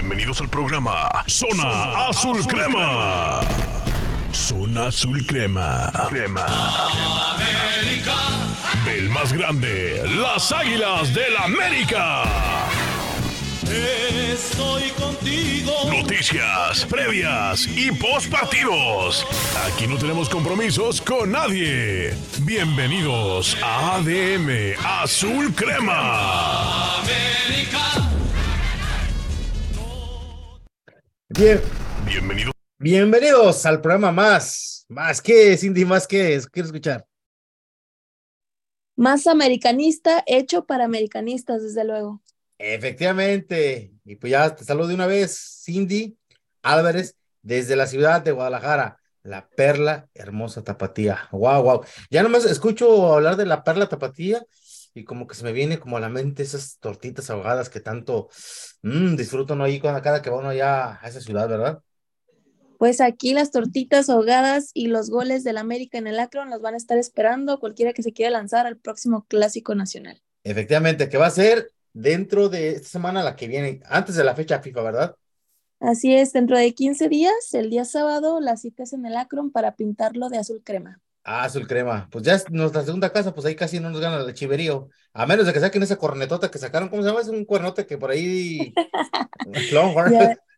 Bienvenidos al programa Zona Azul Crema. Zona Azul Crema. Crema. El más grande, las Águilas del América. Estoy contigo. Noticias, previas y post partidos. Aquí no tenemos compromisos con nadie. Bienvenidos a ADM Azul Crema. Bien, Bienvenidos. bienvenidos al programa más. Más que, Cindy, más que, quiero escuchar. Más americanista, hecho para americanistas, desde luego. Efectivamente. Y pues ya te saludo de una vez, Cindy Álvarez, desde la ciudad de Guadalajara, la perla hermosa tapatía. Wow, wow. Ya nomás escucho hablar de la perla tapatía y como que se me viene como a la mente esas tortitas ahogadas que tanto mm, disfruto uno ahí cada que va uno allá a esa ciudad, ¿verdad? Pues aquí las tortitas ahogadas y los goles del América en el Akron los van a estar esperando cualquiera que se quiera lanzar al próximo Clásico Nacional. Efectivamente, que va a ser dentro de esta semana la que viene, antes de la fecha FIFA, ¿verdad? Así es, dentro de 15 días, el día sábado, la cita es en el Akron para pintarlo de azul crema. Ah, azul crema. Pues ya es nuestra segunda casa, pues ahí casi no nos gana el chiverío. A menos de que saquen esa cornetota que sacaron, ¿cómo se llama? Es un cuernote que por ahí.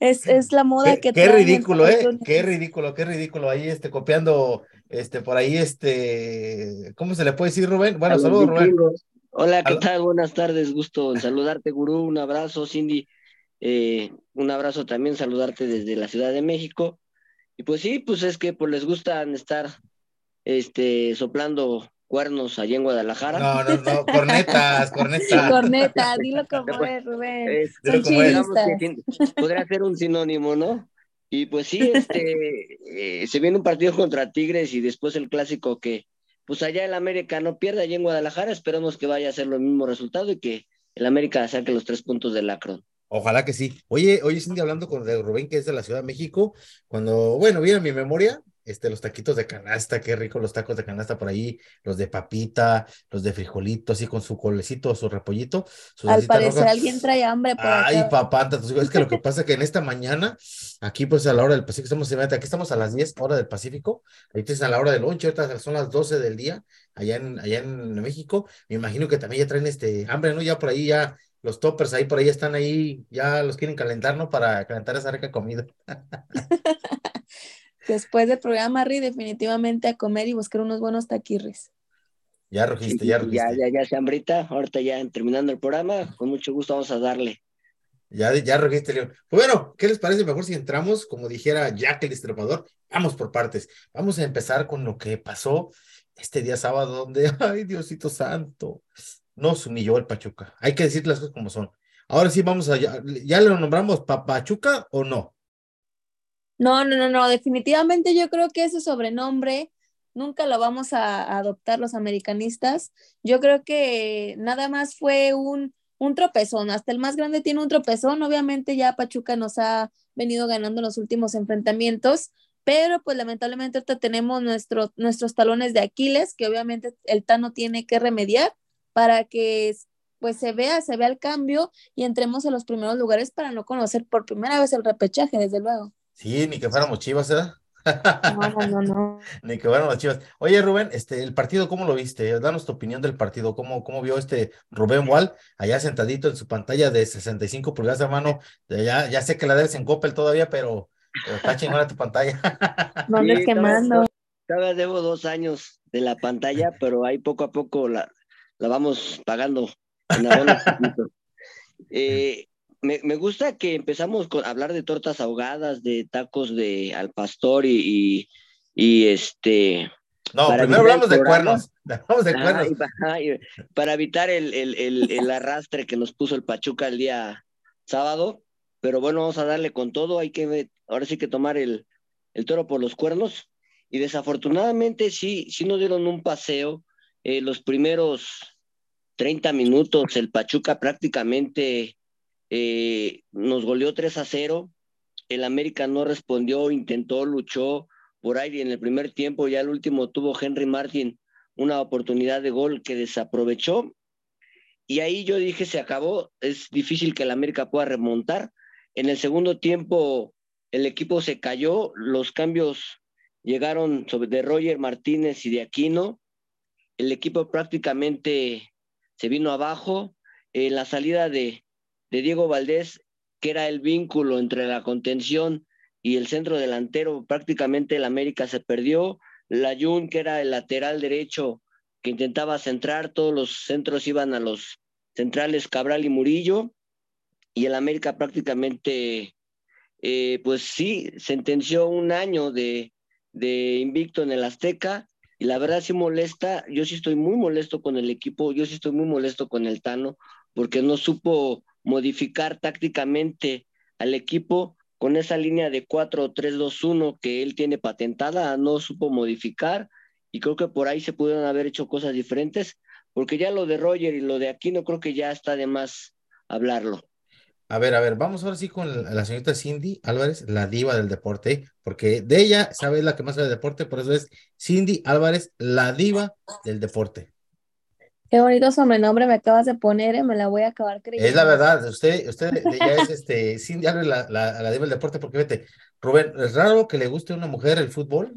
Es, es la moda Qué, que qué ridículo, ¿eh? Qué ridículo, qué ridículo. Ahí, este, copiando, este, por ahí, este, ¿cómo se le puede decir, Rubén? Bueno, saludos, Rubén. Hola, ¿qué Al- tal? Buenas tardes, gusto en saludarte, Gurú. Un abrazo, Cindy. Eh, un abrazo también, saludarte desde la Ciudad de México. Y pues sí, pues es que pues les gustan estar este, soplando cuernos allá en Guadalajara. No, no, no, cornetas, cornetas. Corneta, dilo como es, Rubén. Dilo como es. que podría ser un sinónimo, ¿no? Y pues sí, este, eh, se viene un partido contra Tigres y después el clásico que, pues allá el América no pierde allá en Guadalajara, esperemos que vaya a ser el mismo resultado y que el América saque los tres puntos del Acron. Ojalá que sí. Oye, oye, Cindy, hablando con de Rubén, que es de la Ciudad de México, cuando, bueno, viene mi memoria, este, los taquitos de canasta, qué rico los tacos de canasta por ahí, los de papita, los de frijolito, así con su colecito, su repollito, su Al parecer roja. alguien trae hambre por Ay, acá. papá, tantos- es que lo que pasa es que en esta mañana, aquí pues a la hora del Pacífico, estamos, aquí estamos a las 10 hora del Pacífico, ahorita es a la hora del lunch, ahorita son las 12 del día, allá en, allá en México, me imagino que también ya traen este hambre, ¿no? Ya por ahí ya los toppers ahí por ahí están ahí, ya los quieren calentar, ¿no? Para calentar esa rica comida. Después del programa, Ri, definitivamente a comer y buscar unos buenos taquirris. Ya rugiste, ya rugiste. ya, ya, ya se hambrita, ahorita ya terminando el programa, con mucho gusto vamos a darle. Ya, ya rugiste, León. Pues bueno, ¿qué les parece mejor si entramos, como dijera Jack el Destripador? Vamos por partes. Vamos a empezar con lo que pasó este día sábado, donde, ay, Diosito Santo, nos humilló el Pachuca. Hay que decir las cosas como son. Ahora sí, vamos a, ya, ¿ya lo nombramos pa Pachuca o no? No, no, no, no, definitivamente yo creo que ese sobrenombre nunca lo vamos a, adoptar los americanistas. Yo creo que nada más fue un, un tropezón, hasta el más grande tiene un tropezón, obviamente ya Pachuca nos ha venido ganando los últimos enfrentamientos, pero pues lamentablemente ahorita tenemos nuestro, nuestros talones de Aquiles, que obviamente el Tano tiene que remediar para que pues se vea, se vea el cambio y entremos a los primeros lugares para no conocer por primera vez el repechaje, desde luego. Sí, ni que fuéramos chivas, ¿eh? No, no, no, no. Ni que fuéramos chivas. Oye, Rubén, este, el partido, ¿cómo lo viste? Danos tu opinión del partido. ¿Cómo, cómo vio este Rubén Wall allá sentadito en su pantalla de 65 pulgadas, hermano? Ya, ya sé que la debes en Coppel todavía, pero, pero está chingona tu pantalla. No andes Sí, quemando. Todavía debo dos años de la pantalla, pero ahí poco a poco la, la vamos pagando en. Eh, me, me gusta que empezamos con hablar de tortas ahogadas, de tacos de al pastor y, y, y este No, primero hablamos de cuernos. Hablamos de cuernos. y para evitar el, el, el, el arrastre que nos puso el Pachuca el día sábado. Pero bueno, vamos a darle con todo. Hay que ahora sí que tomar el, el toro por los cuernos. Y desafortunadamente sí, sí nos dieron un paseo. Eh, los primeros 30 minutos, el Pachuca prácticamente eh, nos goleó 3 a 0. El América no respondió, intentó, luchó por ahí en el primer tiempo. Ya el último tuvo Henry Martin una oportunidad de gol que desaprovechó. Y ahí yo dije, se acabó, es difícil que el América pueda remontar. En el segundo tiempo el equipo se cayó, los cambios llegaron sobre de Roger Martínez y de Aquino. El equipo prácticamente se vino abajo. En la salida de, de Diego Valdés, que era el vínculo entre la contención y el centro delantero, prácticamente el América se perdió. La Jun, que era el lateral derecho que intentaba centrar, todos los centros iban a los centrales Cabral y Murillo, y el América prácticamente, eh, pues sí, sentenció un año de, de invicto en el Azteca, y la verdad sí molesta, yo sí estoy muy molesto con el equipo, yo sí estoy muy molesto con el Tano, porque no supo modificar tácticamente al equipo con esa línea de 4-3-2-1 que él tiene patentada, no supo modificar y creo que por ahí se pudieron haber hecho cosas diferentes, porque ya lo de Roger y lo de Aquino creo que ya está de más hablarlo. A ver, a ver, vamos ahora sí con la, señorita Cindy Álvarez, la diva del deporte, porque de ella sabe la que más sabe de deporte, por eso es Cindy Álvarez, la diva del deporte. Qué bonito sobrenombre me acabas de poner, ¿eh? me la voy a acabar creyendo. Es la verdad, usted, usted ya es este, Cindy Álvarez, la, la, la diva del deporte, porque vete, Rubén, es raro que le guste a una mujer el fútbol,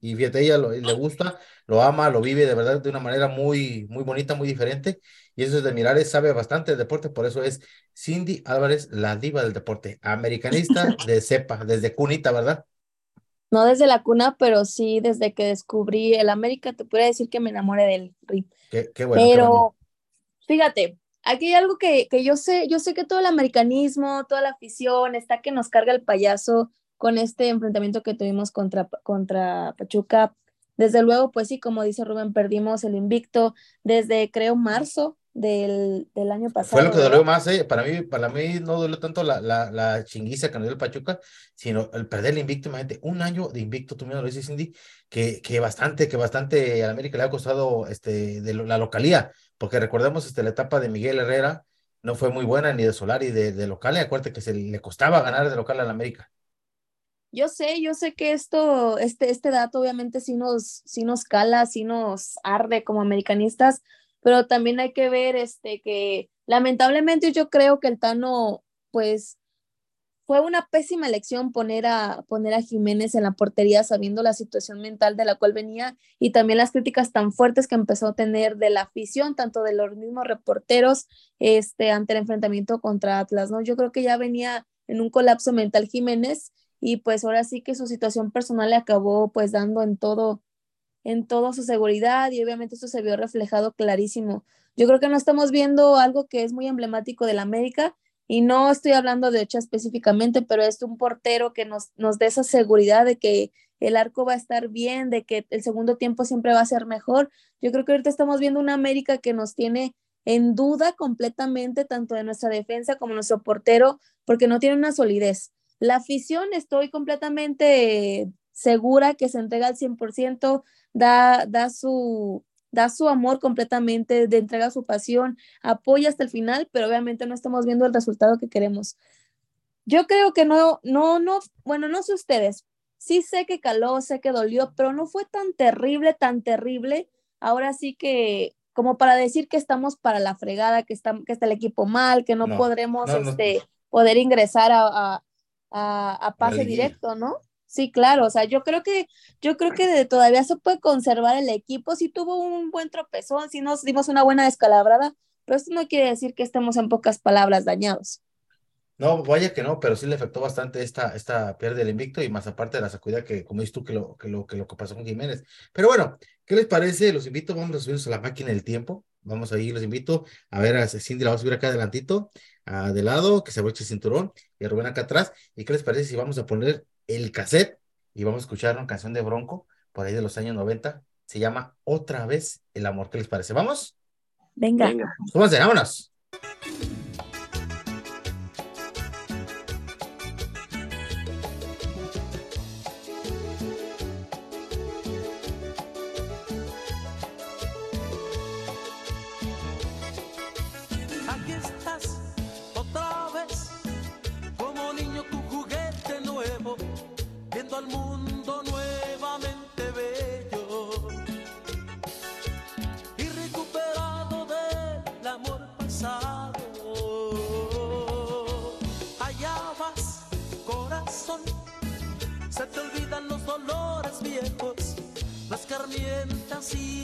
y fíjate, ella lo, le gusta, lo ama, lo vive de verdad de una manera muy, muy bonita, muy diferente, y eso es de mirar, sabe bastante de deporte, por eso es Cindy Álvarez, la diva del deporte, americanista de cepa, desde cunita, ¿verdad? No desde la cuna, pero sí desde que descubrí el América, te puedo decir que me enamoré del RIP. Qué, bueno. Pero, fíjate, aquí hay algo que, que yo sé, yo sé que todo el americanismo, toda la afición está que nos carga el payaso con este enfrentamiento que tuvimos contra, contra Pachuca. Desde luego, pues sí, como dice Rubén, perdimos el invicto desde, creo, marzo del, del año pasado. Fue lo que dolió más, ¿eh? Para mí, para mí no dolió tanto la, la, la chinguiza que nos dio el Pachuca, sino el perder el invicto, imagínate, un año de invicto, tú mismo lo dices, Cindy, que, que bastante, que bastante a América le ha costado este, de la localía, porque recordemos este, la etapa de Miguel Herrera, no fue muy buena ni de Solari de, de local, y acuérdate que se le costaba ganar de local a la América. Yo sé, yo sé que esto, este, este dato obviamente sí nos, sí nos cala, sí nos arde como americanistas, pero también hay que ver este, que lamentablemente yo creo que el Tano, pues, fue una pésima elección poner a, poner a Jiménez en la portería sabiendo la situación mental de la cual venía y también las críticas tan fuertes que empezó a tener de la afición, tanto de los mismos reporteros este, ante el enfrentamiento contra Atlas, ¿no? Yo creo que ya venía en un colapso mental Jiménez y pues ahora sí que su situación personal le acabó pues dando en todo, en toda su seguridad y obviamente eso se vio reflejado clarísimo. Yo creo que no estamos viendo algo que es muy emblemático de la América y no estoy hablando de Ochoa específicamente, pero es un portero que nos, nos dé esa seguridad de que el arco va a estar bien, de que el segundo tiempo siempre va a ser mejor. Yo creo que ahorita estamos viendo una América que nos tiene en duda completamente tanto de nuestra defensa como nuestro portero, porque no tiene una solidez. La afición estoy completamente segura que se entrega al 100%, da, da, su, da su amor completamente, de entrega su pasión, apoya hasta el final, pero obviamente no estamos viendo el resultado que queremos. Yo creo que no, no, no, bueno, no sé ustedes, sí sé que caló, sé que dolió, pero no fue tan terrible, tan terrible. Ahora sí que como para decir que estamos para la fregada, que está, que está el equipo mal, que no, podremos este, poder ingresar a, a, pase directo, ¿no? Sí, claro, o sea, yo creo que, yo creo que todavía se puede conservar el equipo, si tuvo un buen tropezón, si nos dimos una buena descalabrada, pero esto no quiere decir que estemos en pocas palabras dañados. No, vaya que no, pero sí le afectó bastante esta, esta pérdida del invicto y más aparte de la sacudida que, como dices tú, que lo, que lo, que lo que pasó con Jiménez. Pero bueno, ¿qué les parece? Los invito, vamos a subirnos a la máquina del tiempo. Vamos ahí, los invito a ver a Cindy, la vamos a subir acá adelantito, a, de lado, que se abroche el cinturón, y a Rubén acá atrás. ¿Y qué les parece si vamos a poner el cassette y vamos a escuchar una canción de Bronco, por ahí de los años 90? Se llama Otra vez el amor. ¿Qué les parece? ¿Vamos? Venga. Venga. vámonos. mundo nuevamente bello y recuperado del amor pasado. Allá vas, corazón, se te olvidan los dolores viejos, las carmientas y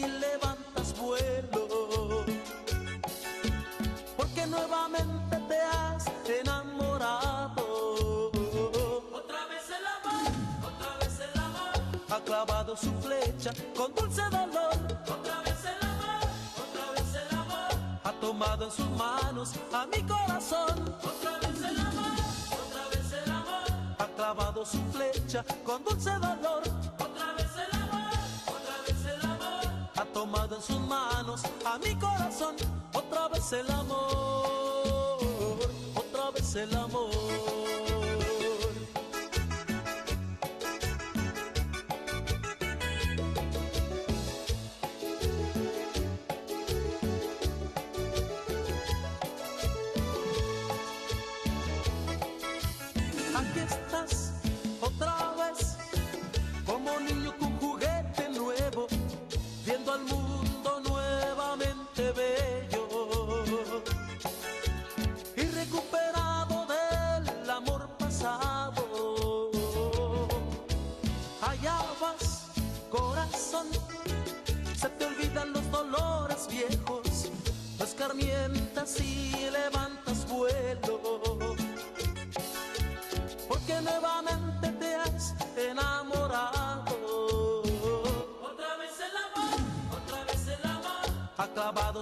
con dulce dolor. Otra vez el amor, otra vez el amor, ha tomado en sus manos a mi corazón. Otra vez el amor, otra vez el amor, ha clavado su flecha con dulce dolor. Otra vez el amor, otra vez el amor, ha tomado en sus manos a mi corazón. Otra vez el amor, otra vez el amor.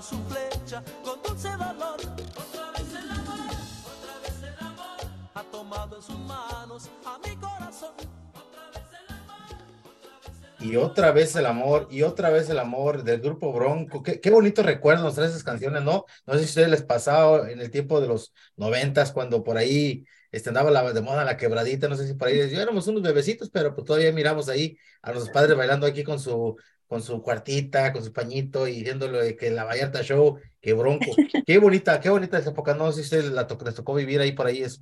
Su flecha con dulce dolor. Otra vez el amor, otra vez el amor, ha tomado en sus manos a mi corazón. Otra vez el amor, otra vez el Y otra vez el amor, y otra vez el amor del grupo Bronco. Qué, qué bonito recuerdo nos traen esas canciones, ¿no? No sé si a ustedes les pasaba en el tiempo de los noventas, cuando por ahí este, andaba la, de moda la quebradita, no sé si por ahí, yo éramos unos bebecitos, pero pues todavía miramos ahí a los padres bailando aquí con su, con su cuartita, con su pañito y diciéndole que la Vallarta Show, que Bronco. Qué bonita, qué bonita esa época, no sé si ustedes la to- les tocó vivir ahí por ahí eso.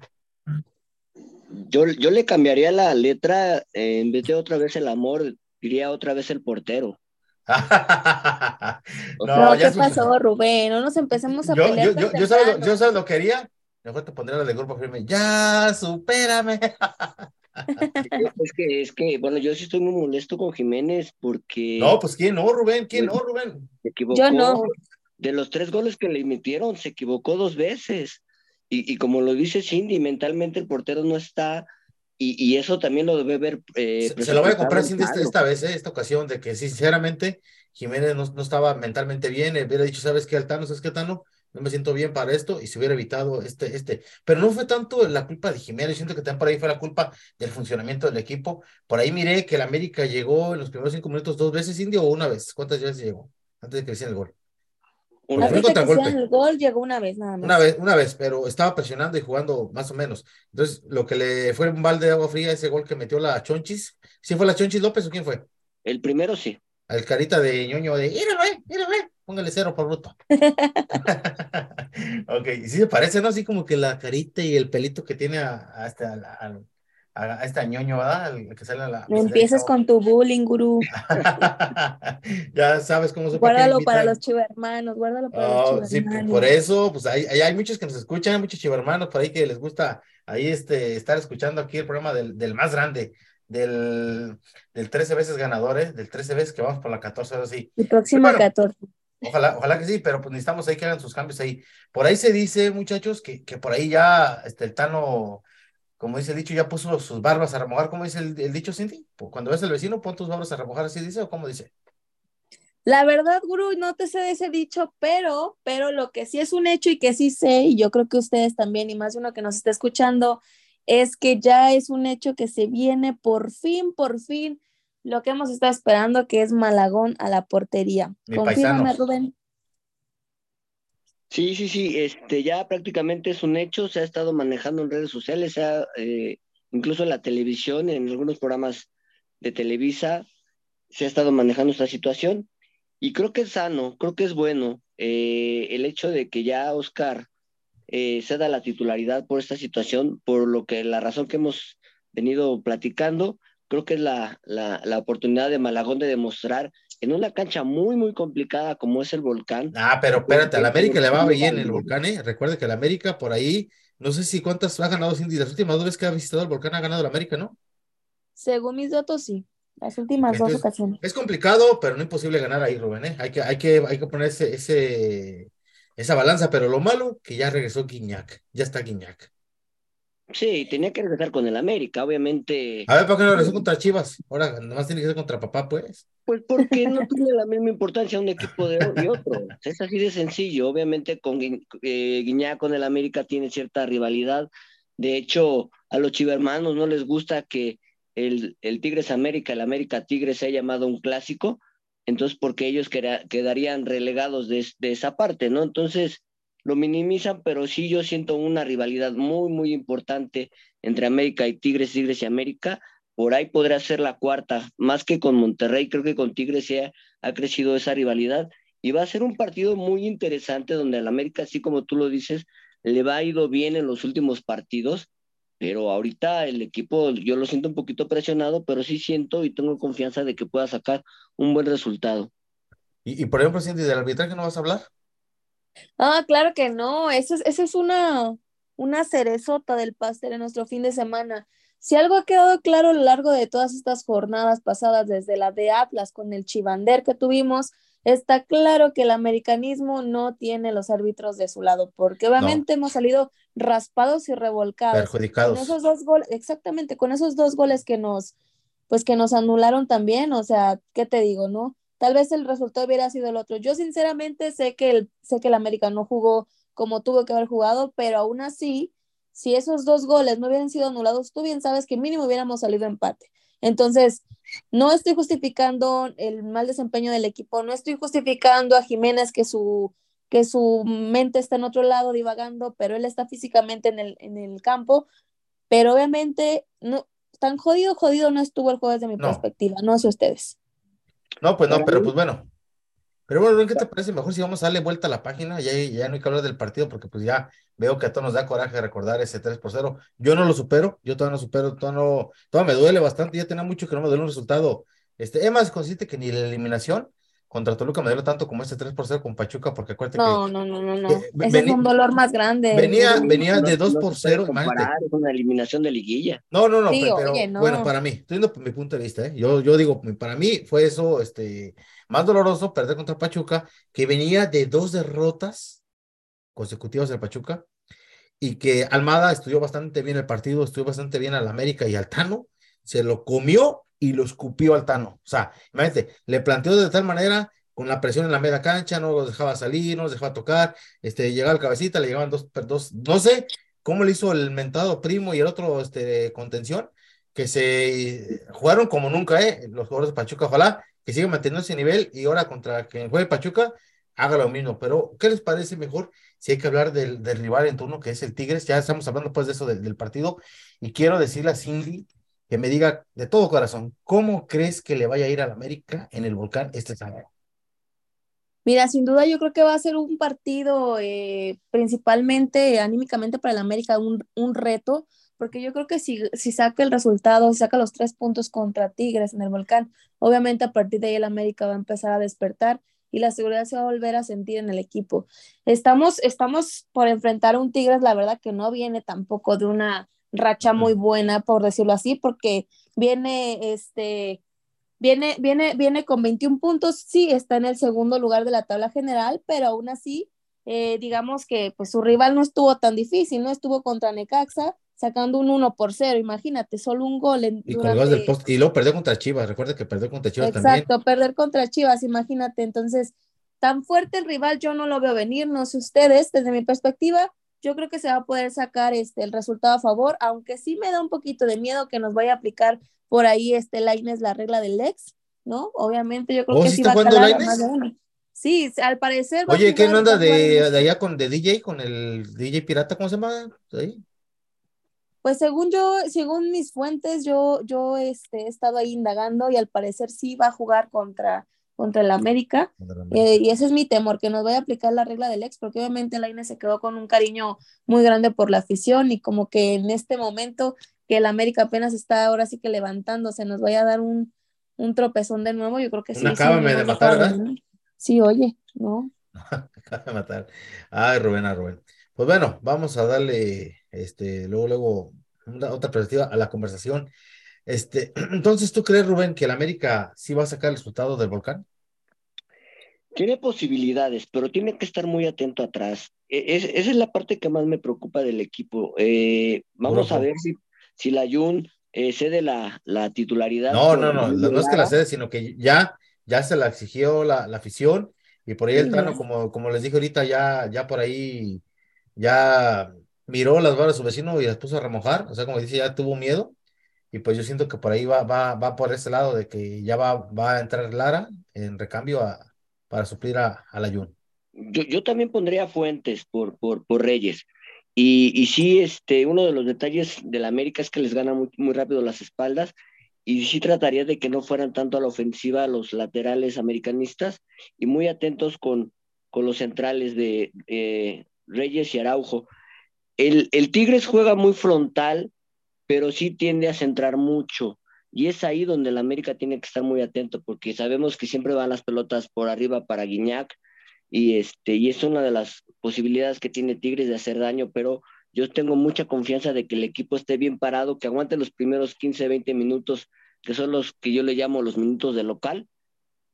Yo, yo le cambiaría la letra, eh, en vez de otra vez el amor, diría otra vez el portero. no, No, ¿qué pasó, Rubén? No nos empecemos a Yo, pelear yo, yo, yo, sabes, yo sabes lo que quería. Mejor te pondría la del grupo firme. Ya, supérame. Es que, es que, bueno, yo sí estoy muy molesto con Jiménez porque No, pues quién no, Rubén, quién no, Rubén. se equivocó. Yo no. De los tres goles que le emitieron, se equivocó dos veces. Y, y como lo dice Cindy, mentalmente el portero no está. Y, y eso también lo debe ver. eh, Se, se lo voy a comprar presupuestado sin esta, vez, eh, esta ocasión, de que sinceramente Jiménez no, no estaba mentalmente bien. eh, Hubiera dicho, ¿sabes qué, Altano? ¿Sabes qué, Altano? No me siento bien para esto y se hubiera evitado este, este. Pero no fue tanto la culpa de Jiménez, siento que también por ahí fue la culpa del funcionamiento del equipo. Por ahí miré que el América llegó en los primeros cinco minutos dos veces, Indio, o una vez. ¿Cuántas veces llegó? Antes de que hicieran el gol. Una hicieron el gol llegó una vez nada más. Una vez, una vez, pero estaba presionando y jugando más o menos. Entonces, lo que le fue un balde de agua fría, ese gol que metió la Chonchis. ¿Sí fue la Chonchis López o quién fue? El primero sí. Al carita de ñoño de, míralo, eh, míralo, eh, póngale cero por bruto. ok, y sí se parece, ¿no? Así como que la carita y el pelito que tiene a, a a, la- a- a esta ñoño, ¿verdad? El que sale a la. No empieces con tu bullying, gurú. ya sabes cómo se Guárdalo para los chivermanos, guárdalo para Oh, los sí, por, chivermanos. por eso, pues hay, hay, hay muchos que nos escuchan, muchos chivermanos por ahí que les gusta ahí este, estar escuchando aquí el programa del, del más grande, del, del 13 veces ganador, ¿eh? del 13 veces que vamos por la 14, ahora sí. El próximo Bueno. 14. Ojalá, ojalá que sí, pero pues necesitamos ahí que hagan sus cambios ahí. Por ahí se dice, muchachos, que, que por ahí ya este, el Tano, como dice el dicho, ya puso sus barbas a remojar, ¿cómo dice el, dicho, Cindy? Cuando ves al vecino, pon tus barbas a remojar, así dice, o cómo dice. La verdad, gurú, no te sé de ese dicho, pero, pero lo que sí es un hecho y que sí sé, y yo creo que ustedes también, y más de uno que nos está escuchando, es que ya es un hecho que se viene por fin, por fin, lo que hemos estado esperando, que es Malagón a la portería. Mi paisano. Rubén. Sí, sí, sí, este ya prácticamente es un hecho, se ha estado manejando en redes sociales, se ha, eh, incluso en la televisión, en algunos programas de Televisa, se ha estado manejando esta situación y creo que es sano, creo que es bueno eh, el hecho de que ya Oscar eh, ceda la titularidad por esta situación, por lo que la razón que hemos venido platicando, creo que es la, la, la oportunidad de Malagón de demostrar en una cancha muy, muy complicada como es el volcán. Ah, pero espérate, a la América le va bien el volcán, ¿eh? Recuerde que la América por ahí, no sé si cuántas ha ganado Cindy, las últimas dos veces que ha visitado el volcán ha ganado la América, ¿no? Según mis datos, sí. Las últimas dos ocasiones. Es complicado, pero no imposible ganar ahí, Rubén, ¿eh? Hay que, hay que, hay que poner ese, ese, esa balanza, pero lo malo, que ya regresó Guiñac, ya está Guiñac. Sí, tenía que regresar con el América, obviamente. A ver, ¿por qué no regresó contra Chivas? Ahora, nomás tiene que ser contra papá, pues. Pues porque no tiene la misma importancia un equipo de otro. Es así de sencillo. Obviamente con eh, Guiñac con el América tiene cierta rivalidad. De hecho, a los chivermanos no les gusta que el, el Tigres América, el América Tigres se haya llamado un clásico, entonces porque ellos queda- quedarían relegados de, de esa parte, ¿no? Entonces lo minimizan, pero sí yo siento una rivalidad muy, muy importante entre América y Tigres, Tigres y América por ahí podría ser la cuarta, más que con Monterrey, creo que con Tigres ha, crecido esa rivalidad y va a ser un partido muy interesante donde al América, así como tú lo dices, le va a ido bien en los últimos partidos, pero ahorita el equipo yo lo siento un poquito presionado, pero sí siento y tengo confianza de que pueda sacar un buen resultado. Y, y por ejemplo, Cindy, del arbitraje no vas a hablar. Ah, claro que no. Eso es, esa es una, una cerezota del pastel en nuestro fin de semana. Si algo ha quedado claro a lo largo de todas estas jornadas pasadas, desde la de Atlas con el Chivander que tuvimos, está claro que el americanismo no tiene los árbitros de su lado, porque obviamente hemos salido raspados y revolcados. Con Perjudicados. esos dos goles, exactamente, con esos dos goles que nos, pues que nos anularon también, o sea, ¿qué te digo, no? Tal vez el resultado hubiera sido el otro. Yo sinceramente sé que el, sé que el América no jugó como tuvo que haber jugado, pero aún así, si esos dos goles no hubieran sido anulados, tú bien sabes que mínimo hubiéramos salido empate. Entonces, no estoy justificando el mal desempeño del equipo, no estoy justificando a Jiménez que su, que su mente está en otro lado divagando, pero él está físicamente en el, en el campo, pero obviamente no, tan jodido, jodido no estuvo el juego desde mi No. perspectiva, no sé ustedes. No, pues no, pero pues bueno. Pero bueno, ¿qué te parece? Mejor si vamos a darle vuelta a la página, ya, ya no hay que hablar del partido porque pues ya veo que a todos nos da coraje recordar ese 3 por 0. Yo no lo supero, yo todavía no supero, todavía no, todavía me duele bastante, ya tenía mucho que no me duele un resultado. Este, es más consiste que ni la eliminación contra Toluca me duele tanto como este 3 por 0 con Pachuca, porque acuérdate No, no, no, no, no. Eh, Ese es un dolor más grande. que venía, No, venía de No- 2 no por se puede 0, imagínate. comparar, es una eliminación de liguilla. No, no, no, Sí, pero, oye, no. bueno, para mí, estoy viendo mi punto de vista, ¿eh? Yo, yo digo, para mí fue eso, este, más doloroso perder contra Pachuca, que venía de dos derrotas consecutivas del Pachuca, y que Almada estudió bastante bien el partido, estudió bastante bien al América y al Tano, se lo comió y lo escupió al Tano. O sea, imagínate, le planteó de tal manera, con la presión en la media cancha, no los dejaba salir, no los dejaba tocar, este, llegaba el cabecita, le llegaban dos, dos, no sé cómo le hizo el mentado primo y el otro, este, contención, que se jugaron como nunca, ¿eh? Los jugadores de Pachuca, ojalá que sigan manteniendo ese nivel y ahora contra quien juegue Pachuca, haga lo mismo. Pero, ¿qué les parece mejor si hay que hablar del, rival en turno, que es el Tigres? Ya estamos hablando pues de eso del partido y quiero decirle a Cindy que me diga de todo corazón, ¿cómo crees que le vaya a ir al América en el Volcán este sábado? Mira, sin duda yo creo que va a ser un partido eh, principalmente anímicamente para el América, un, un reto, porque yo creo que si, si saca el resultado, si saca los tres puntos contra Tigres en el volcán, obviamente a partir de ahí el América va a empezar a despertar y la seguridad se va a volver a sentir en el equipo. Estamos, estamos por enfrentar a un Tigres, la verdad que no viene tampoco de una racha muy buena, por decirlo así, porque viene este Viene, viene, viene con 21 puntos, sí, está en el segundo lugar de la tabla general, pero aún así, eh, digamos que pues su rival no estuvo tan difícil, no estuvo contra Necaxa, sacando un 1 por 0, imagínate, solo un gol. En, Y durante... del post, y luego perdió contra Chivas, recuerda que perdió contra Chivas Exacto, también. perder contra Chivas, imagínate, entonces, tan fuerte el rival, yo no lo veo venir, no sé ustedes, desde mi perspectiva, yo creo que se va a poder sacar este, el resultado a favor, aunque sí me da un poquito de miedo que nos vaya a aplicar por ahí este Laines la regla del ex, ¿no? Obviamente yo creo ¿Oh, que sí sí va a calar más de uno. Sí, al parecer Oye, ¿qué no anda de, de allá con de DJ, con el DJ Pirata, ¿cómo se llama? Ahí. Pues según yo, según mis fuentes, yo, yo este, he estado ahí indagando y al parecer sí va a jugar contra, contra el América. Eh, y ese es mi temor, que nos vaya a aplicar la regla del ex, porque obviamente la se quedó con un cariño muy grande por la afición y como que en este momento que el América apenas está ahora sí que levantándose, nos vaya a dar un, un tropezón de nuevo, yo creo que sí. Una sí, no, de no matar, ¿verdad? ganar. Sí, oye, ¿no? Acaba de matar. Ay, Rubén, a Rubén. Pues bueno, vamos a darle este, luego, luego, una, otra perspectiva a la conversación. Este, entonces, ¿tú crees, Rubén, que el América sí va a sacar el resultado del volcán? Tiene posibilidades, pero tiene que estar muy atento atrás. E, es- esa es la parte que más me preocupa del equipo. Eh, vamos a ver si, si la Jun eh, cede la, la titularidad. No, no, no, no, no es que la cede, sino que ya, ya se la exigió la, la afición y por ahí el Tano, como, como les dije ahorita, ya, ya por ahí, ya miró las balas de su vecino y las puso a remojar, o sea, como dice, ya tuvo miedo y pues yo siento que por ahí va, va, va por ese lado de que ya va, va a entrar Lara en recambio para suplir a, a la Jun. Yo, yo también pondría Fuentes por, por, por Reyes. Y, y sí, este, uno de los detalles de la América es que les gana muy, muy rápido las espaldas. Y sí trataría de que no fueran tanto a la ofensiva los laterales americanistas y muy atentos con, con los centrales de eh, Reyes y Araujo. El, el Tigres juega muy frontal, pero sí tiende a centrar mucho. Y es ahí donde el América tiene que estar muy atento, porque sabemos que siempre van las pelotas por arriba para Guiñac, y, este, y es una de las posibilidades que tiene Tigres de hacer daño, pero yo tengo mucha confianza de que el equipo esté bien parado, que aguante los primeros 15, 20 minutos, que son los que yo le llamo los minutos de local,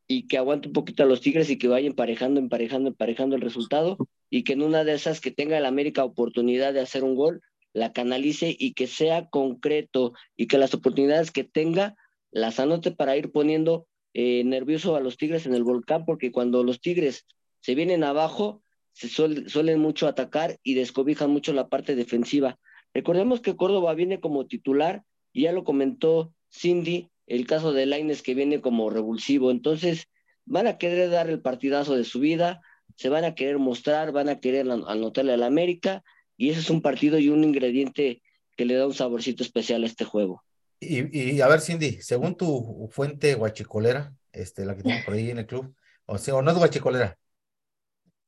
y que aguante un poquito a los Tigres y que vaya emparejando, emparejando, emparejando el resultado, y que en una de esas que tenga el América oportunidad de hacer un gol, la canalice y que sea concreto y que las oportunidades que tenga las anote para ir poniendo eh, nervioso a los Tigres en el volcán, porque cuando los Tigres se vienen abajo, se suel- suelen mucho atacar y descobijan mucho la parte defensiva. Recordemos que Córdoba viene como titular, y ya lo comentó Cindy, el caso de Laines que viene como revulsivo. Entonces, van a querer dar el partidazo de su vida, se van a querer mostrar, van a querer an- anotarle al América, y ese es un partido y un ingrediente que le da un saborcito especial a este juego. Y, y a ver, Cindy, según tu fuente guachicolera, este, la que tengo por ahí en el club, o sea, o no es guachicolera,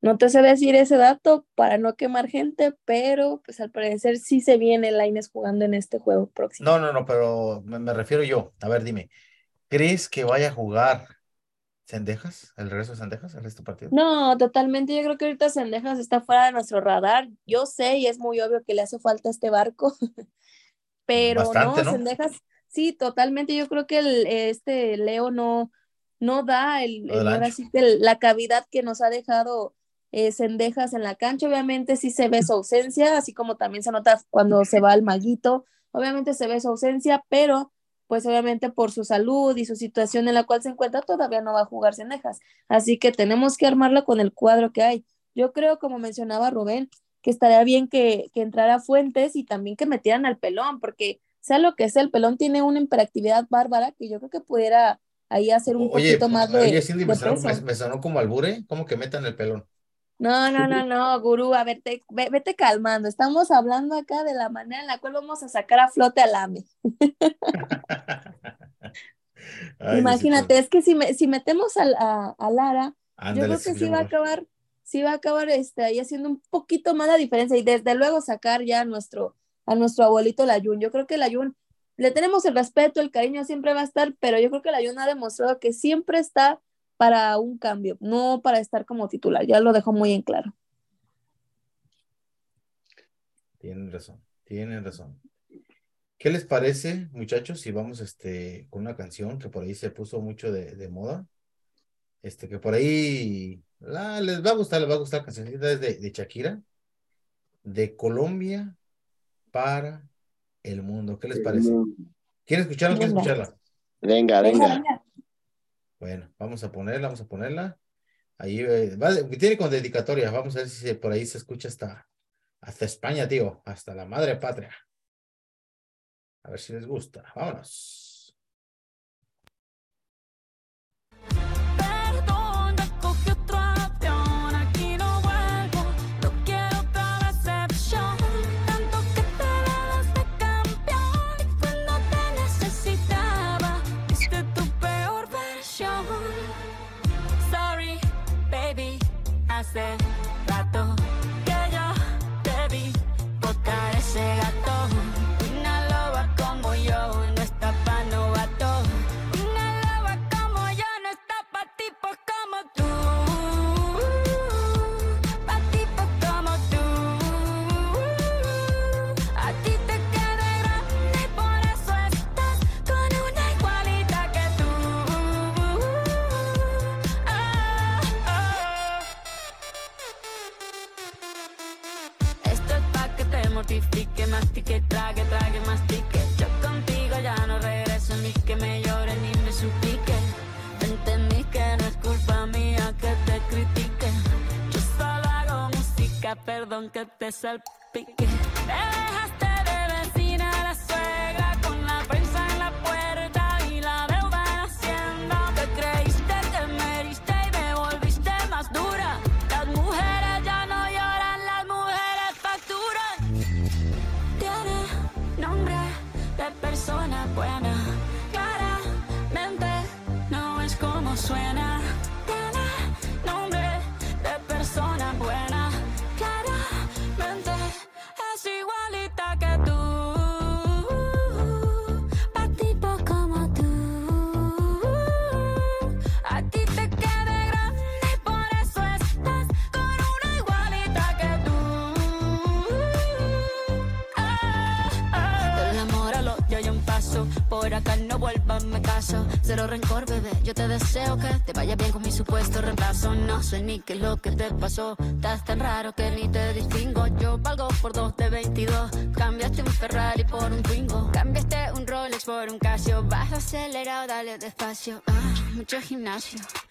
No te sé decir ese dato para no quemar gente, pero pues al parecer sí se viene Lainez jugando en este juego próximo. No, no, no, pero me, me refiero yo. A ver, dime, ¿crees que vaya a jugar Cendejas, el regreso de Cendejas, el resto partido? No, totalmente. Yo creo que ahorita Sendejas está fuera de nuestro radar. Yo sé y es muy obvio que le hace falta este barco, pero Bastante, no, ¿no? Sendejas, sí, totalmente. Yo creo que el, este Leo no, no da el, No ahora sí la cavidad que nos ha dejado eh, Sendejas en la cancha. Obviamente sí se ve su ausencia, así como también se nota cuando se va el maguito. Obviamente se ve su ausencia, pero pues obviamente por su salud y su situación en la cual se encuentra, todavía no va a jugar Sendejas. Así que tenemos que armarla con el cuadro que hay. Yo creo, como mencionaba Rubén, que estaría bien que, que entrara Fuentes y también que metieran al pelón, porque sea lo que sea, el pelón tiene una hiperactividad bárbara que yo creo que pudiera ahí hacer un Oye, poquito más de, oye, Cindy, me sonó, me- me sonó como albure, ¿cómo que metan el pelón? No, no, no, no, gurú, a ver, te- ve- vete calmando. Estamos hablando acá de la manera en la cual vamos a sacar a flote al AME. Ay, Imagínate, es que si, me- si metemos a, a Lara, yo creo que sí va a acabar, sí va a acabar este, ahí haciendo un poquito más la diferencia y desde luego sacar ya a nuestro, a nuestro abuelito Layun. Yo creo que Layun, le tenemos el respeto, el cariño siempre va a estar, pero yo creo que Layun ha demostrado que siempre está para un cambio, no para estar como titular, ya lo dejó muy en claro. Tienen razón, tienen razón. ¿Qué les parece, muchachos, si vamos este, con una canción que por ahí se puso mucho de, de moda? Este, que por ahí la- les va a gustar, les va a gustar la cancioncita es de, de Shakira, de Colombia para el mundo. ¿Qué les parece? ¿Quieren escucharla o quieren escucharla? Venga, Venga, venga. venga. Bueno, vamos a ponerla, vamos a ponerla. Ahí eh, va- tiene con dedicatoria. Vamos a ver si por ahí se escucha hasta, hasta España, tío, hasta la madre patria. A ver si les gusta. Vámonos. Hace perdón que te salpique. Te dejaste acá no vuelvas, me caso. Cero rencor, bebé. Yo te deseo que te vaya bien con mi supuesto reemplazo. No sé ni qué es lo que te pasó. Estás tan raro que ni te distingo. Yo valgo por dos de 22. Cambiaste un Ferrari por un Twingo. Cambiaste un Rolex por un Casio. Vas acelerado, dale despacio. Ah, mucho gimnasio.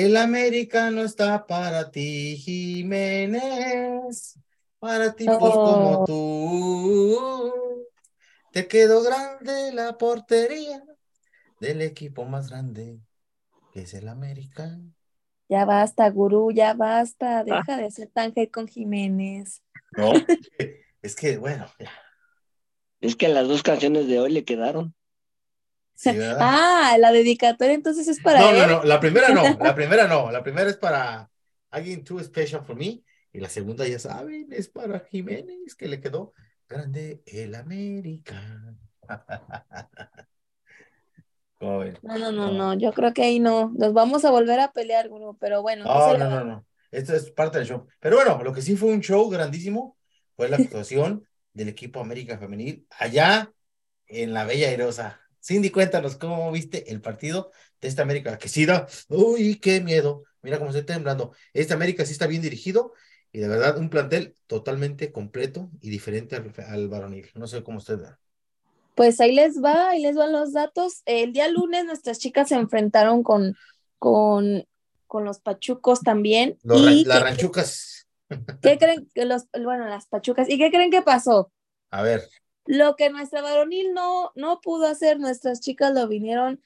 El América no está para ti, Jiménez, para tipos como Oh. tú. Te quedó grande la portería del equipo más grande, que es el América. Ya basta, gurú, ya basta. Deja de ser tan hate con Jiménez. No, es que, bueno, ya, Es que las dos canciones de hoy le quedaron. Ah, la dedicatoria entonces es para No, no, él. no, la primera no, la primera no, la primera es para alguien too special for me, y la segunda, ya saben, es para Jiménez, que le quedó grande el América. No, no, no, no, yo creo que ahí no. Nos vamos a volver a pelear, pero bueno. no No, no, no. Esto es parte del show. Pero bueno, lo que sí fue un show grandísimo fue la actuación del equipo América Femenil allá en la Bella Airosa. Cindy, cuéntanos cómo viste el partido de esta América que sí da. Uy, qué miedo. Mira cómo estoy temblando. Este América sí está bien dirigido y de verdad un plantel totalmente completo y diferente al, al varonil. No sé cómo usted ve. Pues ahí les va, ahí les van los datos. El día lunes nuestras chicas se enfrentaron con, con, con los pachucos también. Los ran- ¿Y las ranchucas. qué creen que los, bueno, las pachucas? ¿Y qué creen que pasó? A ver, Lo que nuestra varonil no, no pudo hacer, nuestras chicas lo vinieron,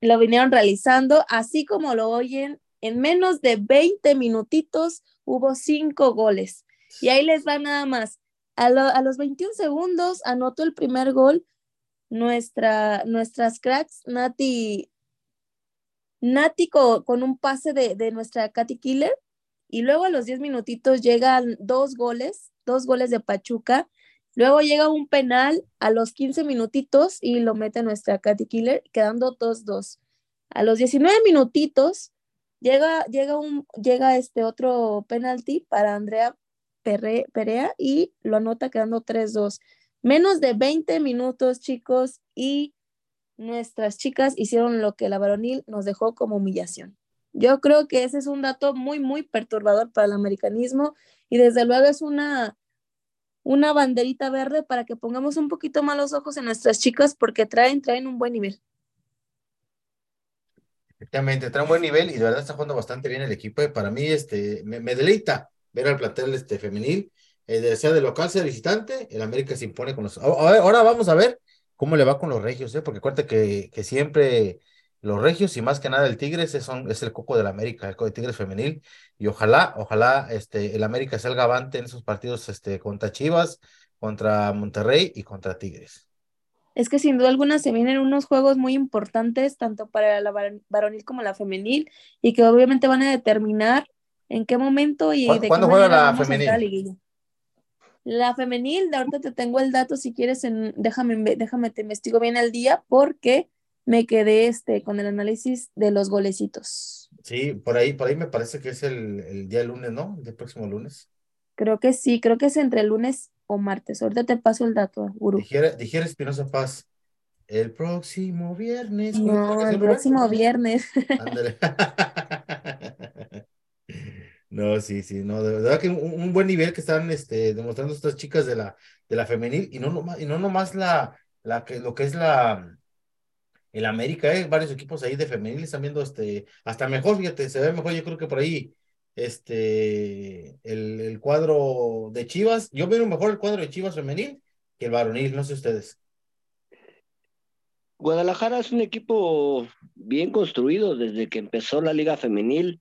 lo vinieron realizando, así como lo oyen, en menos de 20 minutitos hubo cinco goles. Y ahí les va nada más. A, lo- a los 21 segundos anotó el primer gol nuestra, nuestras cracks, Nati, Nati co- con, un pase de, de nuestra Katy Killer. Y luego a los 10 minutitos llegan dos goles, dos goles de Pachuca. Luego llega un penal a los 15 minutitos y lo mete nuestra Katy Killer, quedando 2-2. A los 19 minutitos llega, llega, un, llega este otro penalti para Andrea Perre- Perea y lo anota quedando 3-2. Menos de 20 minutos, chicos, y nuestras chicas hicieron lo que la varonil nos dejó como humillación. Yo creo que ese es un dato muy, muy perturbador para el americanismo y desde luego es una, una banderita verde para que pongamos un poquito más los ojos en nuestras chicas porque traen, traen un buen nivel. Efectivamente, trae un buen nivel y de verdad está jugando bastante bien el equipo. Para mí, este, me, deleita ver al plantel este, femenil, eh, sea de local, sea de visitante, el América se impone con los. Ahora vamos a ver cómo le va con los regios, ¿eh? Porque acuérdate que, que siempre los regios y más que nada el Tigres es, es el coco del América, el coco de Tigres femenil. Y ojalá, ojalá este, el América salga avante en esos partidos este, contra Chivas, contra Monterrey y contra Tigres. Es que sin duda alguna se vienen unos juegos muy importantes, tanto para la var- varonil como la femenil, y que obviamente van a determinar en qué momento y ¿Cuándo- de qué cuándo juega la femenil? liguilla. La femenil, de ahorita te tengo el dato, si quieres, en, déjame, déjame, te investigo bien el día, porque me quedé este, con el análisis de los golecitos. Sí, por ahí, por ahí me parece que es el, el día lunes, ¿no? El próximo lunes. Creo que sí, creo que es entre lunes o martes. Ahorita te paso el dato, Guru. Dijera, dijera Espinosa Paz, el próximo viernes. ¿cómo dice la No, el próximo viernes. Ándale. No, sí, sí, no, de verdad que un, un buen nivel que están este, demostrando estas chicas de la, de la femenil y no nomás, y no nomás la, la que, lo que es la, el América, eh, varios equipos ahí de femenil están viendo este, hasta mejor, fíjate, se ve mejor, yo creo que por ahí, este, el, el cuadro de Chivas, yo veo mejor el cuadro de Chivas femenil que el varonil, no sé ustedes. Guadalajara es un equipo bien construido desde que empezó la Liga Femenil.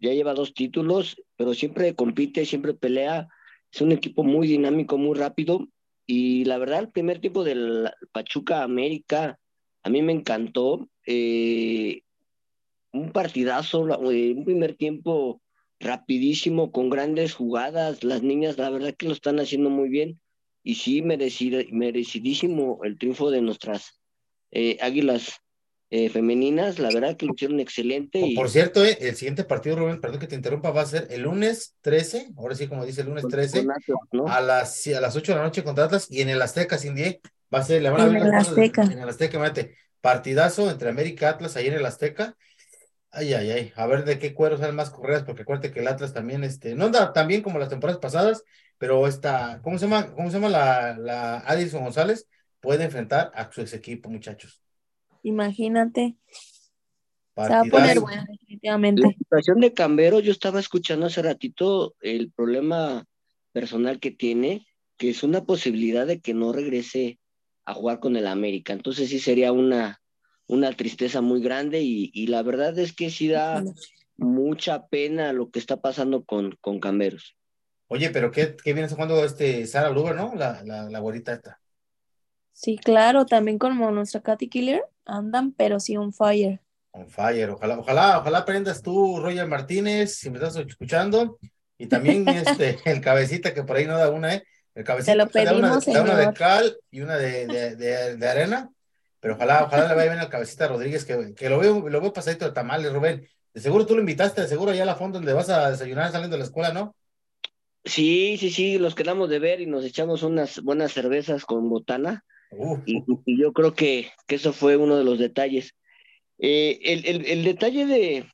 Ya lleva dos títulos, pero siempre compite, siempre pelea. Es un equipo muy dinámico, muy rápido. Y la verdad, el primer tiempo del Pachuca América a mí me encantó. Eh, un partidazo, eh, un primer tiempo rapidísimo, con grandes jugadas. Las niñas, la verdad que lo están haciendo muy bien. Y sí, merecid- merecidísimo el triunfo de nuestras eh, Águilas eh, femeninas, la verdad que lo hicieron excelente y Por cierto, eh, el siguiente partido, Rubén, perdón que te interrumpa, va a ser el lunes 13, ahora sí, como dice el lunes con- 13, con Atlas, ¿no? a las, a las 8 de la noche contra Atlas y en el Azteca, sin die, va a ser, le van a En ver el de- Azteca. En el Azteca, mate, partidazo entre América y Atlas ahí en el Azteca. Ay, ay, ay, a ver de qué cuero salen más correas, porque acuérdate que el Atlas también, este, no anda tan bien como las temporadas pasadas, pero esta, ¿cómo se llama? ¿Cómo se llama la, la Adilson González? Puede enfrentar a su ex equipo, muchachos. Imagínate. Se va a poner Partidazo. buena, La definitivamente. situación de Cambero, yo estaba escuchando hace ratito el problema personal que tiene, que es una posibilidad de que no regrese a jugar con el América. Entonces sí sería una, una tristeza muy grande y, y la verdad es que sí da mucha pena lo que está pasando con, con Camberos. Oye, pero ¿qué, qué viene jugando este Sara Luber, ¿no? La, la, la güerita esta. Sí, claro, también como nuestra Katy Killer andan, pero sí on fire. On fire. Ojalá, ojalá, ojalá aprendas tú, Roger Martínez, si me estás escuchando. Y también este, el cabecita que por ahí no da una, ¿eh? El cabecita Te lo da una, pedimos, da una de cal y una de, de, de, de arena. Pero ojalá, ojalá le vaya bien al cabecita Rodríguez, que, que lo veo, lo veo pasadito de tamales, Rubén. De seguro tú lo invitaste, de seguro allá a la fonda donde vas a desayunar saliendo de la escuela, ¿no? Sí, sí, sí, los quedamos de ver y nos echamos unas buenas cervezas con botana. Y yo creo que, que eso fue uno de los detalles. Eh, el, el- el detalle de,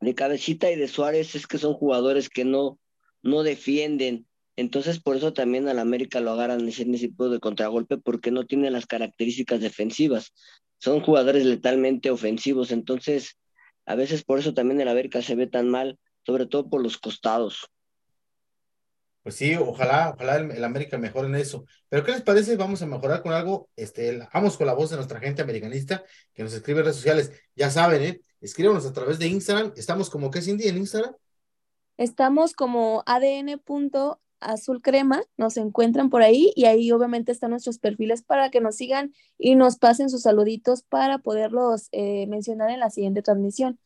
de Cabecita y de Suárez es que son jugadores que no, no defienden. Entonces, por eso también al América lo agarran ese, tipo de contragolpe, porque no tienen las características defensivas. Son jugadores letalmente ofensivos. Entonces, a veces por eso también el América se ve tan mal, sobre todo por los costados. Pues sí, ojalá, ojalá el, el América mejore en eso. Pero ¿qué les parece? Vamos a mejorar con algo. Este, vamos con la voz de nuestra gente americanista que nos escribe en redes sociales. Ya saben, ¿eh? Escríbanos a través de Instagram. Estamos como que Cindy en Instagram. Estamos como adn.azulcrema, nos encuentran por ahí y ahí obviamente están nuestros perfiles para que nos sigan y nos pasen sus saluditos para poderlos eh, mencionar en la siguiente transmisión.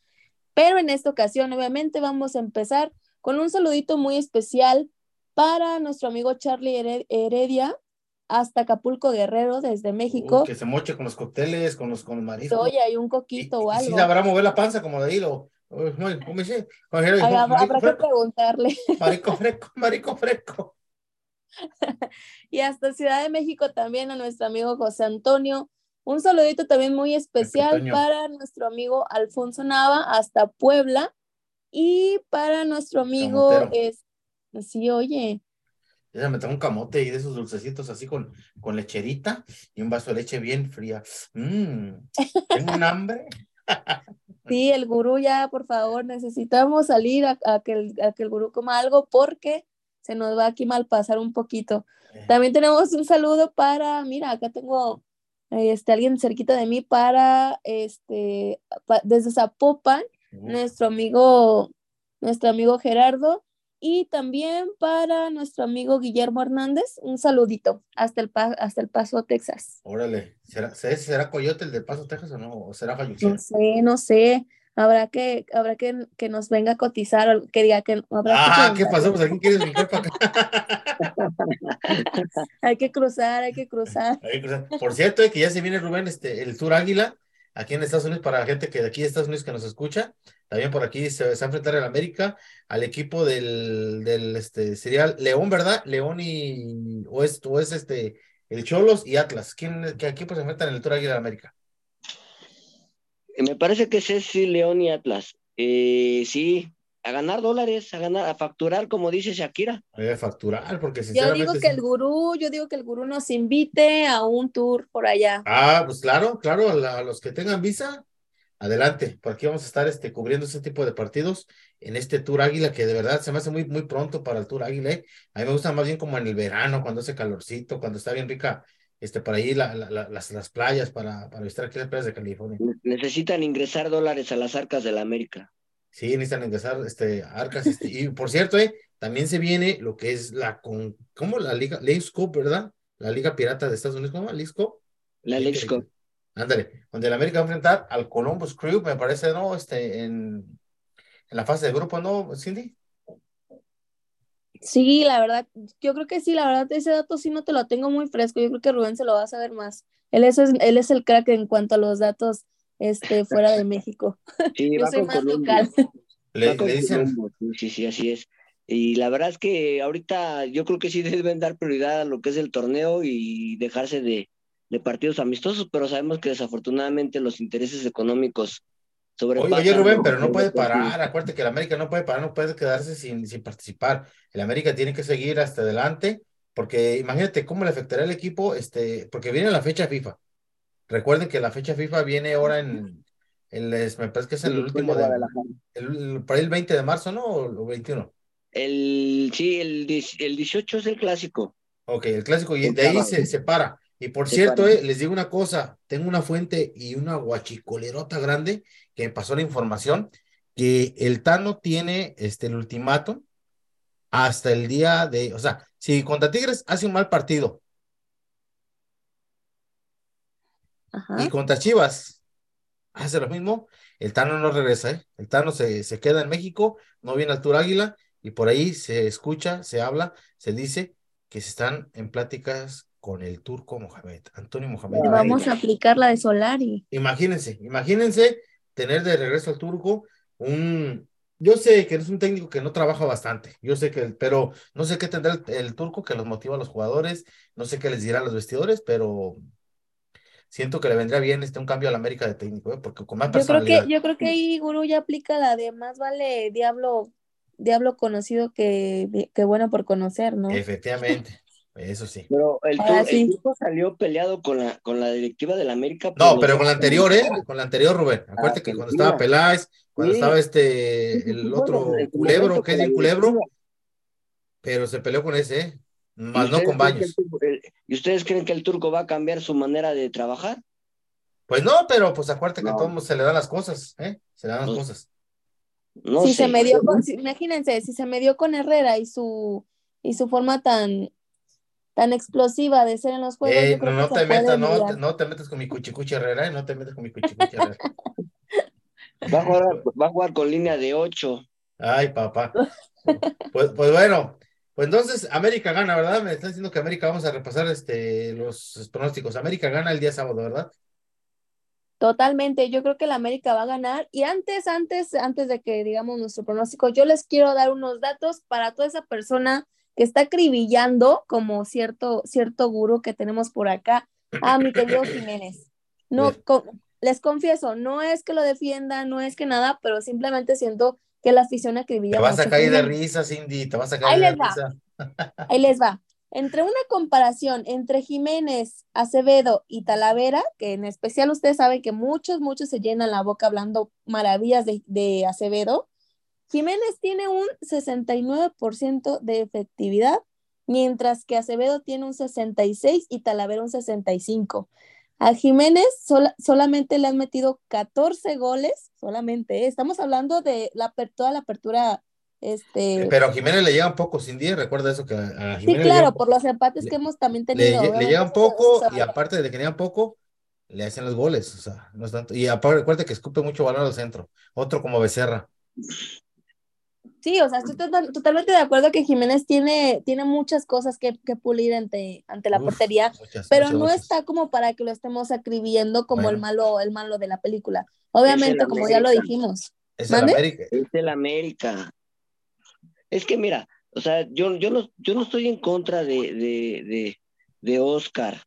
Pero en esta ocasión, obviamente, vamos a empezar con un saludito muy especial para nuestro amigo Charlie Hered- Heredia hasta Acapulco Guerrero desde México. Uy, que se moche con los cócteles, con los, con los mariscos. Oye, hay un Y, coquito o y sí algo. sabrá mover la panza como de hilo. ¿Cómo? Como dice, Habrá, que fresco, preguntarle. marico fresco, marico fresco. Y hasta Ciudad de México también a nuestro amigo José Antonio. Un saludito también muy especial para nuestro amigo Alfonso Nava hasta Puebla. Y para nuestro amigo, Camotero. es, sí, oye, Ya me un camote y de esos dulcecitos así con, con lecherita y un vaso de leche bien fría. Mmm, tengo un hambre. sí, el gurú ya, por favor, necesitamos salir a, a que el, a que el gurú coma algo porque se nos va aquí mal pasar un poquito. También tenemos un saludo para, mira, acá tengo eh, este, alguien cerquita de mí para, este, pa- desde Zapopan, nuestro amigo, nuestro amigo Gerardo Y también para nuestro amigo Guillermo Hernández, un saludito hasta el, hasta el Paso, Texas. Órale, ¿será, será- Coyote el de Paso, Texas o no? ¿O será No Fayuxia? sé, no sé. Habrá que, habrá que, que nos venga a cotizar o que diga que habrá que Ah, ¿qué pasó? Pues aquí quieres brincar para acá. Hay que cruzar, hay que cruzar. Por cierto, eh, que ya se viene Rubén, este, el Tour Águila, aquí en Estados Unidos, para la gente que de aquí de Estados Unidos que nos escucha. También por aquí se, va a enfrentar el América al equipo del, del este, sería León, ¿verdad? León y o es, o es este el Cholos y Atlas. ¿Quién, qué equipos se enfrentan en el Tour Águila de América? Me parece que es sí, León y Atlas. Eh, sí, a ganar dólares, a ganar, a facturar, como dice Shakira. Debe facturar, porque Yo sinceramente. digo que el gurú, yo digo que el gurú nos invite a un tour por allá. Ah, pues claro, claro, a, la- a los que tengan visa, adelante. Por aquí vamos a estar este, cubriendo ese tipo de partidos en este Tour Águila, que de verdad se me hace muy, muy pronto para el Tour Águila. ¿eh? A mí me gusta más bien como en el verano, cuando hace calorcito, cuando está bien rica, este, por ahí la- la- la- las, las playas para, para visitar aquí las playas de California. Necesitan ingresar dólares a las arcas de la América. Sí, necesitan ingresar este, arcas. Este, y por cierto, eh, también se viene lo que es la, con, ¿cómo? La Liga, Leagues Cup, ¿verdad? La Liga Pirata de Estados Unidos, ¿cómo? Leagues Cup. La Lex Cup. Ándale, donde el América va a enfrentar al Columbus Crew, me parece, ¿no? Este, en, en la fase de grupo, ¿no, Cindy? Sí, la verdad, yo creo que sí, la verdad, ese dato sí no te lo tengo muy fresco. Yo creo que Rubén se lo va a saber más. Él es, él es el crack en cuanto a los datos este, fuera de México. Sí, Yo va soy con más local. Le, le dicen, Sí, sí, sí, así es. Y la verdad es que ahorita yo creo que sí deben dar prioridad a lo que es el torneo y dejarse de, de partidos amistosos, pero sabemos que desafortunadamente los intereses económicos oye, sobrepasan. oye, Rubén, pero no puede parar, acuérdate que el América no puede parar, no puede quedarse sin, sin participar. El América tiene que seguir hasta adelante, porque imagínate cómo le afectará al equipo, este, porque viene la fecha FIFA. Recuerden que la fecha FIFA viene ahora en, el, es- me parece que es el último de, Guadalajara. el, el- por ahí el 20 de marzo, ¿no? O, o 21. El, sí, el, dis- el 18 es el clásico. Ok, el clásico, y de ahí se separa. Y por Se cierto, para. eh, les digo una cosa, tengo una fuente y una guachicolerota grande que me pasó la información que el Tano tiene este, el ultimato hasta el día de, o sea, si contra Tigres hace un mal partido Ajá. y contra Chivas hace lo mismo, el Tano no regresa, ¿eh? El Tano se, se queda en México, no viene al Tour Águila y por ahí se escucha, se habla, se dice que se están en pláticas con el turco Mohamed, Antonio Mohamed. Vamos a aplicar la de Solari. Imagínense, imagínense tener de regreso al turco un, yo sé que es un técnico que no trabaja bastante, yo sé que, pero no sé qué tendrá el, el turco que los motiva a los jugadores, no sé qué les dirá a los vestidores, pero siento que le vendría bien este un cambio a la América de técnico, ¿eh? porque con más Yo creo personalidad. que, yo creo que ahí Gurú ya aplica la de más vale diablo, diablo conocido que, que bueno por conocer, ¿no? Efectivamente, eso sí. Pero el, Tur- sí. el salió peleado con la, con la directiva del América. No, pero con la anterior, ¿eh? Con la anterior, Rubén. Acuérdate que cuando estaba. Peláez, cuando Sí. estaba este, el otro culebro, que es el culebro, pero se peleó con ese, ¿eh? ¿Y Más no con Baños. el Turco- el- ¿Y ustedes creen que el turco va a cambiar su manera de trabajar? Pues no, pero pues acuérdate que a todos se le dan las cosas, ¿eh? Se le dan las Pues, cosas. No si sé. se medió con, si- imagínense, si se medió con Herrera y su y su forma tan tan explosiva de ser en los juegos, Eh, yo creo no, no te metas, no, te, no te metas con mi cuchicuchi Herrera, ¿eh? No te metas con mi cuchicuchi Herrera. Va a jugar, va a jugar con línea de 8. Ay, papá. Pues, pues bueno, pues entonces América gana, ¿verdad? Me están diciendo que América, vamos a repasar este los pronósticos. América gana el día sábado, ¿verdad? Totalmente, yo creo que la América va a ganar. Y antes, antes, antes de que digamos nuestro pronóstico, yo les quiero dar unos datos para toda esa persona que está acribillando, como cierto, cierto gurú que tenemos por acá, a mi querido Jiménez. No, les confieso, no es que lo defienda, no es que nada, pero simplemente siento que la afición acribilla Te vas a caer de risa, Cindy, te vas a Ahí caer de les va. risa. Ahí les va. Entre una comparación entre Jiménez, Acevedo y Talavera, que en especial ustedes saben que muchos, muchos se llenan la boca hablando maravillas de, de Acevedo, Jiménez tiene un 69% de efectividad, mientras que Acevedo tiene un 66% y Talavera un 65%. A Jiménez sola- solamente le han metido 14 goles, solamente, ¿eh? estamos hablando de la, toda la apertura Este, Pero a Jiménez le llega un poco, Cindy, recuerda eso que a a sí, Jiménez le llega claro, por los empates le- que hemos también Le, tenido. le obviamente, llega un eso- eso poco y aparte de que tenía poco, le hacen los goles, o sea, no es tanto. Y aparte, recuerda que escupe mucho balón al centro. Otro como Becerra. Sí, o sea, estoy total- totalmente de acuerdo que Jiménez tiene, tiene muchas cosas que, que pulir ante, ante la Uf, portería, muchas, pero muchas, no muchas. está como para que lo estemos acribillendo como el malo, el malo de la película. Obviamente, como ya lo dijimos. Es el. América. Es el América. Es que mira, o sea, yo, yo no, yo no estoy en contra de, de, de, de Oscar,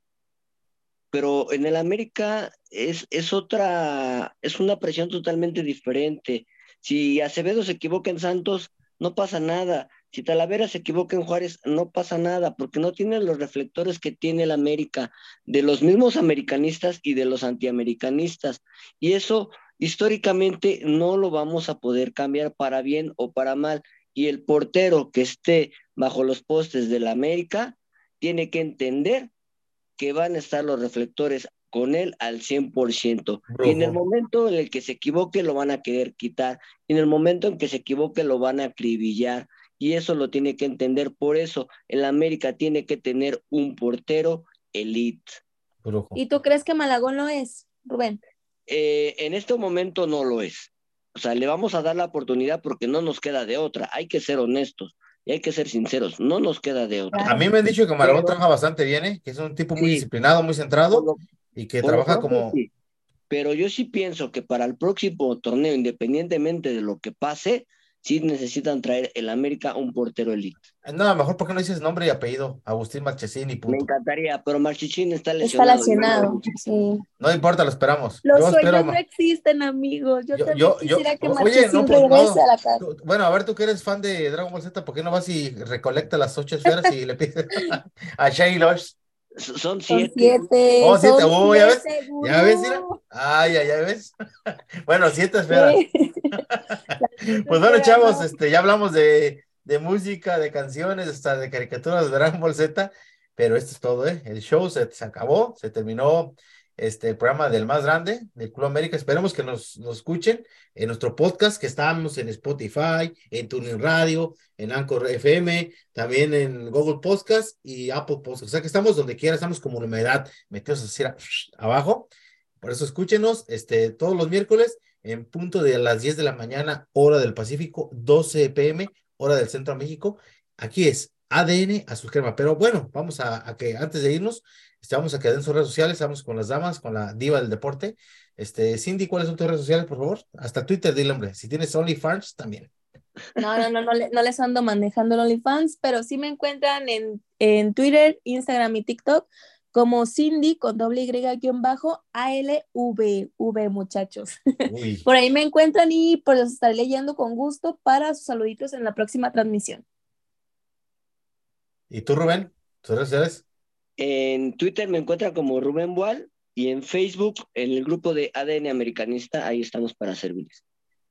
pero en el América es, es otra, es una presión totalmente diferente. Si Acevedo se equivoca en Santos, no pasa nada. Si Talavera se equivoca en Juárez, no pasa nada, porque no tiene los reflectores que tiene el América, de los mismos americanistas y de los antiamericanistas. Y eso históricamente no lo vamos a poder cambiar para bien o para mal. Y el portero que esté bajo los postes del América tiene que entender que van a estar los reflectores con él al 100%. Y en el Brujo. momento en el que se equivoque lo van a querer quitar. Y en el momento en que se equivoque lo van a acribillar. Y eso lo tiene que entender. Por eso el América tiene que tener un portero elite. Brujo. ¿Y tú crees que Malagón lo es, Rubén? Eh, en este momento no lo es. O sea, le vamos a dar la oportunidad porque no nos queda de otra. Hay que ser honestos y hay que ser sinceros. No nos queda de otra. A mí me han dicho que Malagón trabaja bastante bien, ¿eh? Que es un tipo muy Sí. disciplinado, muy centrado Por lo- y que por lo trabaja como. sí. Pero yo sí pienso que para el próximo torneo, independientemente de lo que pase, sí necesitan traer el América un portero elite. No, mejor porque no dices nombre y apellido. Agustín Marchesín y Me punto. encantaría, pero Marchichín está Está lesionado. lesionado. Sí. No importa, lo esperamos. Los Yo espero. sueños no existen, amigos. Yo, Yo- también yo- yo- quisiera que Marchesín no, pues, no. regrese a la casa. Bueno, a ver, tú que eres fan de Dragon Ball Z, ¿por qué no vas y recolecta las ocho esferas y le pides a Shaylosh? Son Son siete. siete. Oh, siete. son Oh, ¿ya ves? siete, ¿Ya ves, mira? Ay, ya, ya ves. Bueno, siete esferas. Pues bueno, chavos, este, ya hablamos de, de música, de canciones, hasta de caricaturas de Dragon Ball Z, pero esto es todo, ¿eh? El show se, se acabó, se terminó este, programa del más grande, del Club América. Esperemos que nos, nos escuchen en nuestro podcast, que estamos en Spotify, en TuneIn Radio, en Anchor FM, también en Google Podcast y Apple Podcast. O sea que estamos donde quiera, estamos como humedad, metidos así a- abajo. Por eso escúchenos este, todos los miércoles en punto de las 10 de la mañana, hora del Pacífico, 12 pm, hora del Centro de México. Aquí es ADN Azul Crema. Pero bueno, vamos a, a que antes de irnos, este, vamos a quedar en sus redes sociales, estamos con las damas, con la diva del deporte. Este, Cindy, ¿cuáles son tus redes sociales, por favor? Hasta Twitter, dile, hombre. Si tienes OnlyFans, también. No, no, no, no, no les ando manejando el OnlyFans, pero sí me encuentran en, en Twitter, Instagram y TikTok como Cindy con doble Y guion bajo ALV, V muchachos. Uy. Por ahí me encuentran y pues los estaré leyendo con gusto para sus saluditos en la próxima transmisión. ¿Y tú, Rubén? ¿Tus redes sociales? En Twitter me encuentra como Rubén Boal y en Facebook, en el grupo de ADN Americanista, ahí estamos para servirles.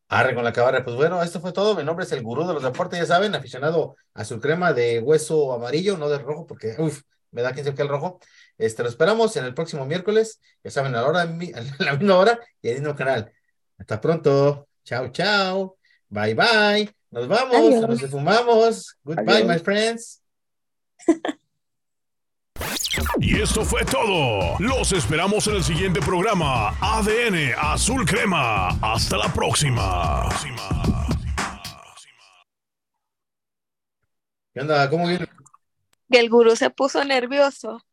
Arre con la cabarra. Pues bueno, esto fue todo. Mi nombre es el gurú de los deportes, ya saben, aficionado a su crema de hueso amarillo, no de rojo, porque uf, me da quien se que el rojo. Este, lo esperamos en el próximo miércoles, ya saben, a la hora, mi- a la misma hora y en el mismo canal. Hasta pronto. Chao, chao. Bye, bye. Nos vamos, Adiós. nos fumamos. Goodbye, Adiós. my friends. Y esto fue todo. Los esperamos en el siguiente programa. ADN Azul Crema. Hasta la próxima. ¿Qué onda? ¿Cómo viene? Que el gurú se puso nervioso.